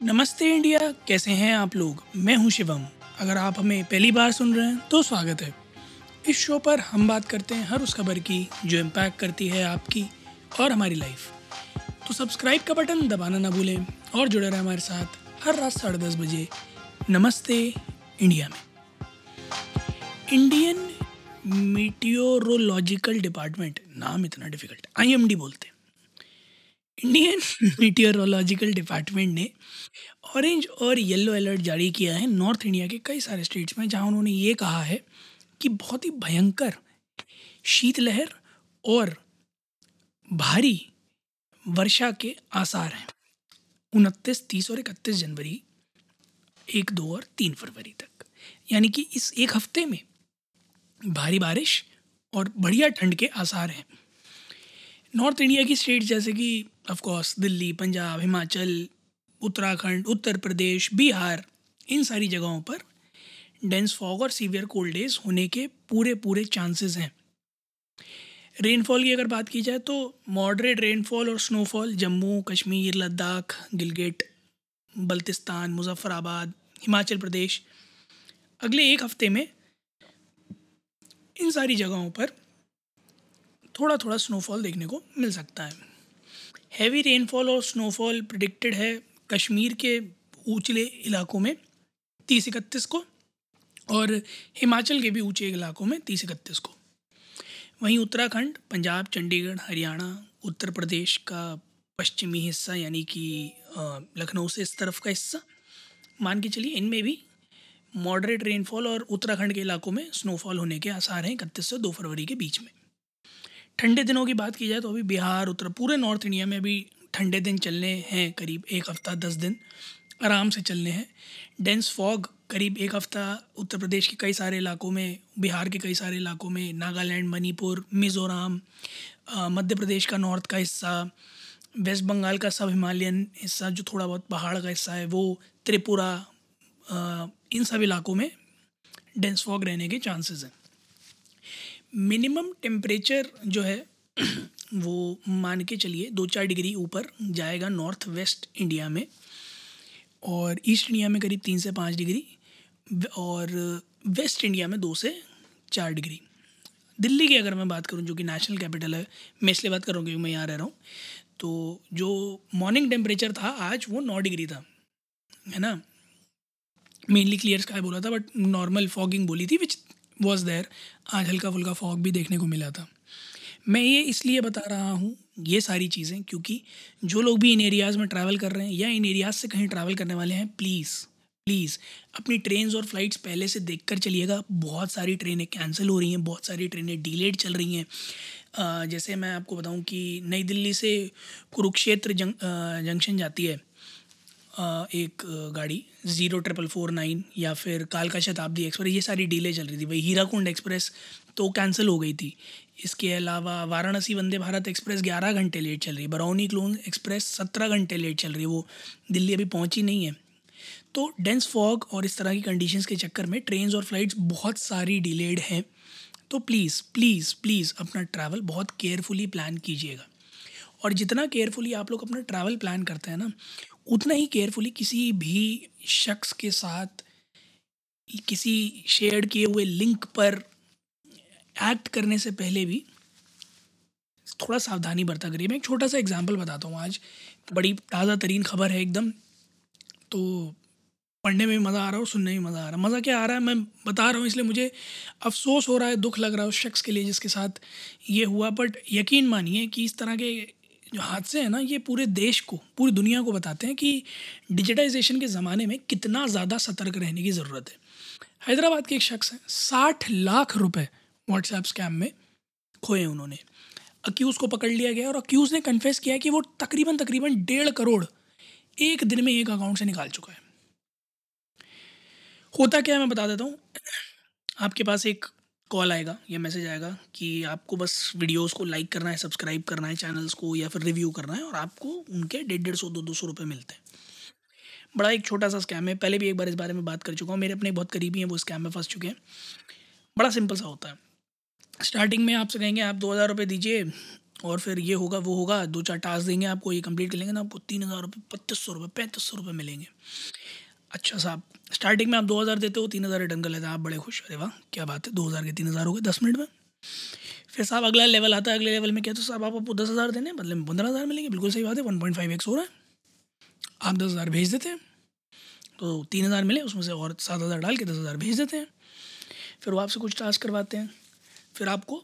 नमस्ते इंडिया, कैसे हैं आप लोग? मैं हूँ शिवम। अगर आप हमें पहली बार सुन रहे हैं तो स्वागत है। इस शो पर हम बात करते हैं हर उस खबर की, जो इम्पैक्ट करती है आपकी और हमारी लाइफ तो सब्सक्राइब का बटन दबाना ना भूलें और जुड़े रहें हमारे साथ हर रात साढ़े दस बजे नमस्ते इंडिया में। इंडियन मीटियोरोलॉजिकल डिपार्टमेंट नाम इतना डिफ़िकल्ट आईएमडी बोलते हैं। इंडियन मीटियोरोलॉजिकल डिपार्टमेंट ने ऑरेंज और येलो अलर्ट जारी किया है नॉर्थ इंडिया के कई सारे स्टेट्स में, जहाँ उन्होंने ये कहा है कि बहुत ही भयंकर शीतलहर और भारी वर्षा के आसार हैं। उनतीस, तीस और इकतीस जनवरी, एक, दो और तीन फरवरी तक। यानी कि इस एक हफ़्ते में भारी बारिश और बढ़िया ठंड के आसार हैं। नॉर्थ इंडिया की स्टेट जैसे कि ऑफ़ कोर्स दिल्ली, पंजाब, हिमाचल, उत्तराखंड, उत्तर प्रदेश, बिहार, इन सारी जगहों पर डेंस फॉग और सीवियर कोल्ड डेज़ होने के पूरे पूरे चांसेस हैं। रेनफॉल की अगर बात की जाए तो मॉडरेट रेनफॉल और स्नोफॉल जम्मू, कश्मीर, लद्दाख गिलगिट बल्तिस्तान, मुजफ्फराबाद, हिमाचल प्रदेश, अगले एक हफ़्ते में इन सारी जगहों पर थोड़ा थोड़ा स्नोफॉल देखने को मिल सकता है। हैवी रेनफॉल और स्नोफॉल प्रिडिक्टेड है कश्मीर के ऊंचले इलाकों में, तीस इकतीस को, और हिमाचल के भी ऊँचे इलाकों में तीस इकतीस को। वहीं उत्तराखंड, पंजाब, चंडीगढ़, हरियाणा, उत्तर प्रदेश का पश्चिमी हिस्सा यानी कि लखनऊ से इस तरफ़ का हिस्सा। मान के चलिए इनमें भी मॉडरेट रेनफॉल और उत्तराखंड के इलाकों में स्नोफॉल होने के आसार हैं इकतीस से दो फरवरी के बीच में। ठंडे दिनों की बात की जाए तो अभी बिहार, उत्तर, पूरे नॉर्थ इंडिया में अभी ठंडे दिन चलने हैं करीब एक हफ़्ता, दस दिन आराम से चलने हैं। डेंस फॉग करीब एक हफ़्ता उत्तर प्रदेश के कई सारे इलाकों में, बिहार के कई सारे इलाकों में, नागालैंड, मणिपुर, मिज़ोरम मध्य प्रदेश का नॉर्थ का हिस्सा वेस्ट बंगाल का सब हिमालयन हिस्सा जो थोड़ा बहुत पहाड़ का हिस्सा है, वो त्रिपुरा इन सब इलाकों में डेंस फॉग रहने के चांसेस हैं। मिनिमम टेम्परेचर जो है, वो मान के चलिए दो चार डिग्री ऊपर जाएगा नॉर्थ वेस्ट इंडिया में और ईस्ट इंडिया में करीब तीन से पाँच डिग्री और वेस्ट इंडिया में दो से चार डिग्री। दिल्ली की अगर मैं बात करूँ, जो कि नेशनल कैपिटल है, मैं इसलिए बात कर रहा हूँ क्योंकि मैं यहाँ रह रहा हूँ तो जो मॉर्निंग टेम्परेचर था, आज वो नौ डिग्री था, है ना? मेनली क्लियर स्काई बोला था बट नॉर्मल फॉगिंग बोली थी विच वॉज़ देयर आज हल्का फुल्का फॉग भी देखने को मिला था। मैं ये इसलिए बता रहा हूँ, ये सारी चीज़ें, क्योंकि जो लोग भी इन एरियाज़ में ट्रैवल कर रहे हैं या इन एरियाज़ से कहीं ट्रैवल करने वाले हैं प्लीज़ प्लीज़ अपनी ट्रेन्स और फ्लाइट्स पहले से देख कर चलिएगा। बहुत सारी ट्रेनें कैंसिल हो रही हैं, बहुत सारी ट्रेनें डिलेड चल रही हैं। जैसे मैं आपको बताऊँ कि नई दिल्ली से कुरुक्षेत्र जंक्शन जाती है। एक गाड़ी, ज़ीरो ट्रिपल फोर नाइन या फिर कालका शताब्दी एक्सप्रेस, ये सारी डीले चल रही थी। वही हीराकुंड एक्सप्रेस तो कैंसिल हो गई थी। इसके अलावा वाराणसी वंदे भारत एक्सप्रेस ग्यारह घंटे लेट चल रही है बरौनी क्लोन एक्सप्रेस सत्रह घंटे लेट चल रही है वो दिल्ली अभी पहुँची नहीं है। तो डेंस फॉग और इस तरह की कंडीशंस के चक्कर में ट्रेन और फ्लाइट्स बहुत सारी डिलेड हैं। तो प्लीज़ प्लीज़ प्लीज़ अपना ट्रैवल बहुत केयरफुली प्लान कीजिएगा। और जितना केयरफुली आप लोग अपना ट्रैवल प्लान करते हैं ना उतना ही केयरफुली किसी भी शख्स के साथ, किसी शेयर किए हुए लिंक पर एक्ट करने से पहले भी थोड़ा सावधानी बरता करिए। मैं एक छोटा सा एग्जांपल बताता हूँ आज। बड़ी ताज़ा तरीन खबर है एकदम। तो पढ़ने में मज़ा आ रहा है और सुनने में मज़ा आ रहा है। मज़ा क्या आ रहा है? मैं बता रहा हूँ, इसलिए मुझे अफसोस हो रहा है, दुख लग रहा है उस शख्स के लिए जिसके साथ ये हुआ। बट यकीन मानिए कि इस तरह के जो हादसे हैं ना, ये पूरे देश को, पूरी दुनिया को बताते हैं कि डिजिटाइजेशन के ज़माने में कितना ज़्यादा सतर्क रहने की ज़रूरत है। हैदराबाद के एक शख्स हैं, साठ लाख रुपए व्हाट्सएप स्कैम में खोए उन्होंने। अक्यूज़ को पकड़ लिया गया और अक्यूज़ ने कन्फेस किया कि वो तकरीबन तकरीबन डेढ़ करोड़ एक दिन में एक अकाउंट से निकाल चुका है। होता क्या है मैं बता देता हूँ। आपके पास एक कॉल आएगा या मैसेज आएगा कि आपको बस वीडियोस को लाइक करना है सब्सक्राइब करना है चैनल्स को या फिर रिव्यू करना है और आपको उनके डेढ़ डेढ़ सौ दो दो सौ रुपये मिलते हैं। बड़ा एक छोटा सा स्कैम है। पहले भी एक बार इस बारे में बात कर चुका हूँ। मेरे अपने बहुत करीबी हैं, वो स्कैम में फंस चुके हैं। बड़ा सिंपल सा होता है। स्टार्टिंग में आपसे कहेंगे, आप दो हज़ार रुपये दीजिए और फिर ये होगा, वो होगा, दो चार टास्क देंगे आपको, ये कंप्लीट कर लेंगे ना आपको तीन हज़ार रुपये पच्चीस सौ रुपये पैंतीस सौ रुपये मिलेंगे। अच्छा साहब स्टार्टिंग में आप दो हज़ार देते हो, तीन हज़ार रिटर्न कर लेते हैं। आप बड़े खुश अरे वाह, क्या बात है। दो हज़ार के तीन हज़ार हो गए, दस मिनट में। फिर साहब अगला लेवल आता है, अगले लेवल में क्या तो साहब आपको दस हज़ार देने बदले में पंद्रह हज़ार मिलेंगे। बिल्कुल सही बात है वन पॉइंट फाइव एक्स हो रहा है। आप दस हज़ार भेज देते हैं। तो तीन हज़ार मिले, उसमें से और सात हज़ार डाल के दस हज़ार भेज देते हैं। फिर वो आपसे कुछ टास्क करवाते हैं। फिर आपको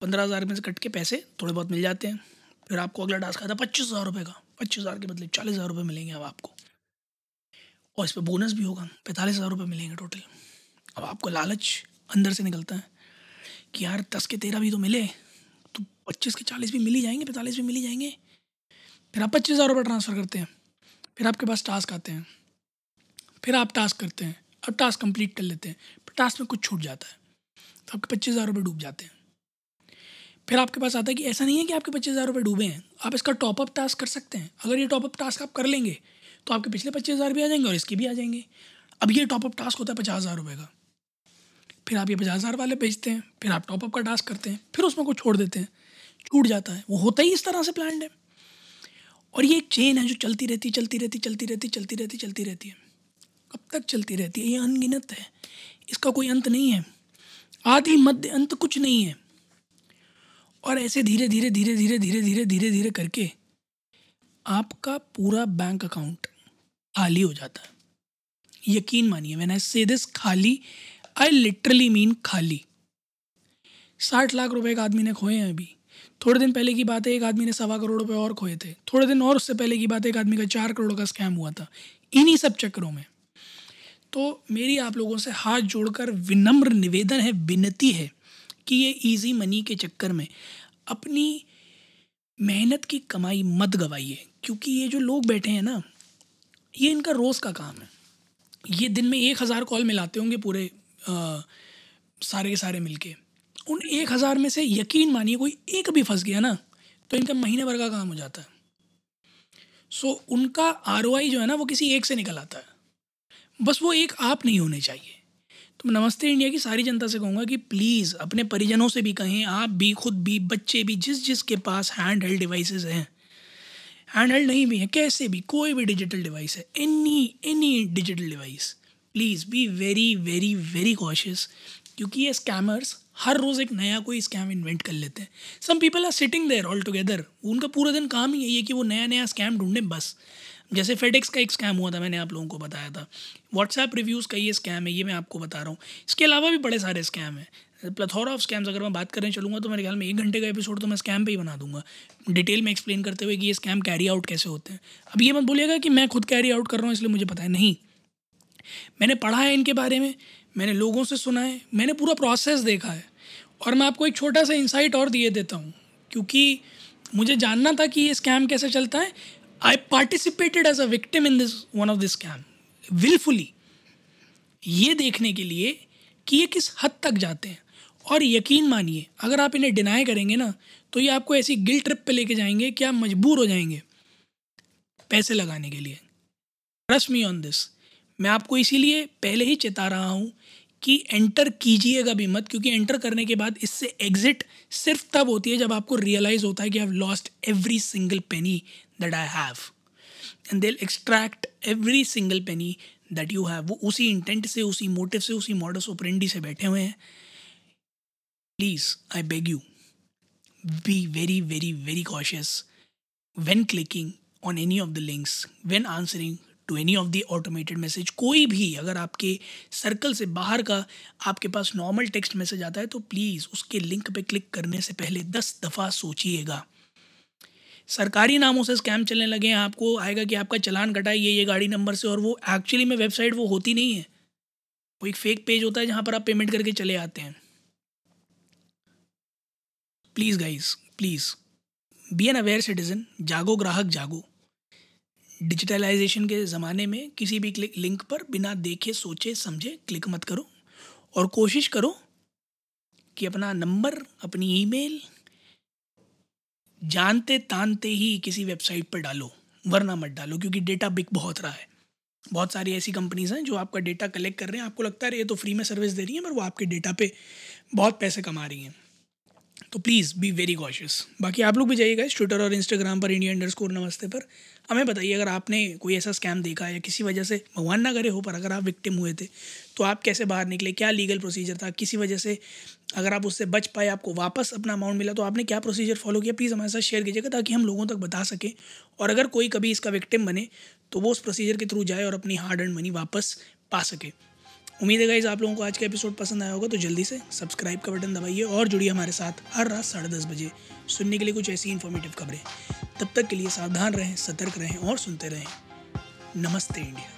पंद्रह हज़ार में से कट के पैसे थोड़े बहुत मिल जाते हैं। फिर आपको अगला टास्क आता है पच्चीस हज़ार रुपये का। पच्चीस हज़ार के बदले चालीस हज़ार रुपये मिलेंगे अब आपको। और इस पर बोनस भी होगा। पैंतालीस हज़ार रुपये मिलेंगे टोटल। अब आपको लालच अंदर से निकलता है कि यार, दस के तेरह भी तो मिले तो पच्चीस के चालीस भी मिल ही जाएँगे, पैंतालीस भी मिल ही जाएँगे। फिर आप पच्चीस हज़ार रुपये ट्रांसफ़र करते हैं। फिर आपके पास टास्क आते हैं। फिर आप टास्क करते हैं। अब टास्क कंप्लीट कर लेते हैं। पर टास्क में कुछ छूट जाता है। तो आपके पच्चीस हज़ार रुपये डूब जाते हैं। फिर आपके पास आता है कि ऐसा नहीं है कि आपके पच्चीस हज़ार रुपये डूबे हैं। आप इसका टॉपअप टास्क कर सकते हैं। अगर ये टॉपअप टास्क आप कर लेंगे तो आपके पिछले पच्चीस हज़ार भी आ जाएँगे और इसके भी आ जाएँगे। अब ये टॉपअप टास्क होता है पचास हज़ार रुपये का। फिर आप ये पचास हज़ार वाले बेचते हैं, फिर आप टॉपअप का टास्क करते हैं, फिर उसमें कुछ छोड़ देते हैं। छूट जाता है। वो होता ही इस तरह से प्लान है। और ये एक चेन है जो चलती रहती चलती रहती चलती रहती चलती रहती चलती रहती है। कब तक चलती रहती है? ये अनगिनत है। इसका कोई अंत नहीं है। आदि मध्य अंत कुछ नहीं है। और ऐसे धीरे धीरे धीरे धीरे धीरे धीरे धीरे धीरे करके आपका पूरा बैंक अकाउंट खाली हो जाता है। यकीन मानिए मैंने से दिस खाली आई लिटरली मीन खाली। साठ लाख रुपए एक आदमी ने खोए हैं अभी। थोड़े दिन पहले की बात है, एक आदमी ने सवा करोड़ रुपए और खोए थे। थोड़े दिन और उससे पहले की बात है, एक आदमी का चार करोड़ का स्कैम हुआ था। इन्हीं सब चक्करों में। तो मेरी आप लोगों से हाथ जोड़कर विनम्र निवेदन है, विनती है कि ये इजी मनी के चक्कर में अपनी मेहनत की कमाई मत गवाइए। क्योंकि ये जो लोग बैठे हैं ना ये इनका रोज़ का काम है। ये दिन में एक हज़ार कॉल मिलाते होंगे पूरे आ, सारे के सारे मिलके। उन एक हज़ार में से यकीन मानिए कोई एक भी फंस गया ना तो इनका महीने भर का काम हो जाता है। सो उनका आरओआई जो है ना वो किसी एक से निकल आता है। बस वो एक आप नहीं होने चाहिए। तो नमस्ते इंडिया की सारी जनता से कहूँगा कि प्लीज़ अपने परिजनों से भी कहें आप भी खुद भी बच्चे भी जिस जिस के पास हैंड हेल्ड डिवाइसेज हैं हैंड हेल्ड नहीं भी हैं, कैसे भी, कोई भी डिजिटल डिवाइस है any any digital device please be very very very cautious क्योंकि ये स्कैमर्स हर रोज़ एक नया कोई स्कैम इन्वेंट कर लेते हैं। Some people are sitting there all together उनका पूरा दिन काम ही है कि वो नया नया स्कैम ढूंढें बस। जैसे फेडेक्स का एक स्कैम हुआ था, मैंने आप लोगों को बताया था। व्हाट्सएप रिव्यूज़ का ये स्कैम है, ये मैं आपको बता रहा हूँ। इसके अलावा भी बड़े सारे स्कैम हैं। प्लथोरा ऑफ़ स्कैम्स अगर मैं बात करने चलूँगा तो मेरे ख्याल में एक घंटे का एपिसोड तो मैं स्कैम पे ही बना दूँगा। डिटेल में एक्सप्लेन करते हुए कि ये स्कैम कैरी आउट कैसे होते हैं। अब ये मत बोलिएगा कि मैं खुद कैरी आउट कर रहा हूँ, इसलिए मुझे पता है। नहीं। मैंने पढ़ा है इनके बारे में, मैंने लोगों से सुना है, मैंने पूरा प्रोसेस देखा है। और मैं आपको एक छोटा सा इंसाइट और दिए देता हूँ, क्योंकि मुझे जानना था कि ये स्कैम कैसे चलता है। I participated as a victim in this one of this scam wilfully ये देखने के लिए कि ये किस हद तक जाते हैं। और यकीन मानिए, अगर आप इन्हें डिनाई करेंगे ना तो ये आपको ऐसी गिल ट्रिप पे लेके जाएँगे कि आप मजबूर हो जाएँगे पैसे लगाने के लिए। ट्रस्ट मी ऑन दिस मैं आपको इसीलिए पहले ही चेता रहा हूँ कि एंटर कीजिएगा भी मत, क्योंकि एंटर करने के बाद इससे एग्ज़िट सिर्फ़ तब होती है जब आपको रियलाइज़ होता है कि I lost every single penny that I have and they extract every single penny that you have वो उसी इंटेंट से, उसी मोटिव से, उसी मॉडस ओपरेंडी से बैठे हुए हैं। Please I beg you be very very very cautious when clicking on any of the links, when answering to any of the automated message कोई भी, अगर आपके सर्कल से बाहर का आपके पास नॉर्मल टेक्स्ट मैसेज आता है तो प्लीज़ उसके लिंक पे क्लिक करने से पहले दस दफ़ा सोचिएगा। सरकारी नामों से स्कैम चलने लगे हैं, आपको आएगा कि आपका चलान कटा ये ये गाड़ी नंबर से, और वो एक्चुअली में वेबसाइट वो होती नहीं है। वो एक फेक पेज होता है जहाँ पर आप पेमेंट करके चले आते हैं। Please guys please be an aware citizen जागो, ग्राहक, जागो. डिजिटलाइजेशन के ज़माने में किसी भी लिंक पर बिना देखे, सोचे, समझे क्लिक मत करो। और कोशिश करो कि अपना नंबर अपनी ईमेल जानते, तानते ही किसी वेबसाइट पर डालो। वरना मत डालो, क्योंकि डेटा बिक बहुत रहा है। बहुत सारी ऐसी कंपनीज़ हैं जो आपका डेटा कलेक्ट कर रहे हैं। आपको लगता है ये तो फ्री में सर्विस दे रही हैं, पर वो आपके डेटा पे बहुत पैसे कमा रही हैं। तो प्लीज़ बी वेरी कॉशियस बाकी आप लोग भी जाइएगा इस ट्विटर और इंस्टाग्राम पर इंडिया अंडर स्कोर नमस्ते पर। हमें बताइए अगर आपने कोई ऐसा स्कैम देखा या किसी वजह से भगवान ना करे हो, पर अगर आप विक्टिम हुए थे तो आप कैसे बाहर निकले? क्या लीगल प्रोसीजर था? किसी वजह से अगर आप उससे बच पाए, आपको वापस अपना अमाउंट मिला तो आपने क्या प्रोसीजर फॉलो किया? प्लीज़ हमारे साथ शेयर कीजिएगा ताकि हम लोगों तक बता सकें। और अगर कोई कभी इसका विक्टिम बने तो वो उस प्रोसीजर के थ्रू जाए और अपनी हार्ड एंड मनी वापस पा सके। उम्मीद है गाइज़ आप लोगों को आज का एपिसोड पसंद आया होगा तो जल्दी से सब्सक्राइब का बटन दबाइए और जुड़िए हमारे साथ हर रात साढ़े दस बजे सुनने के लिए कुछ ऐसी इन्फॉर्मेटिव खबरें। तब तक के लिए सावधान रहें, सतर्क रहें और सुनते रहें। नमस्ते इंडिया।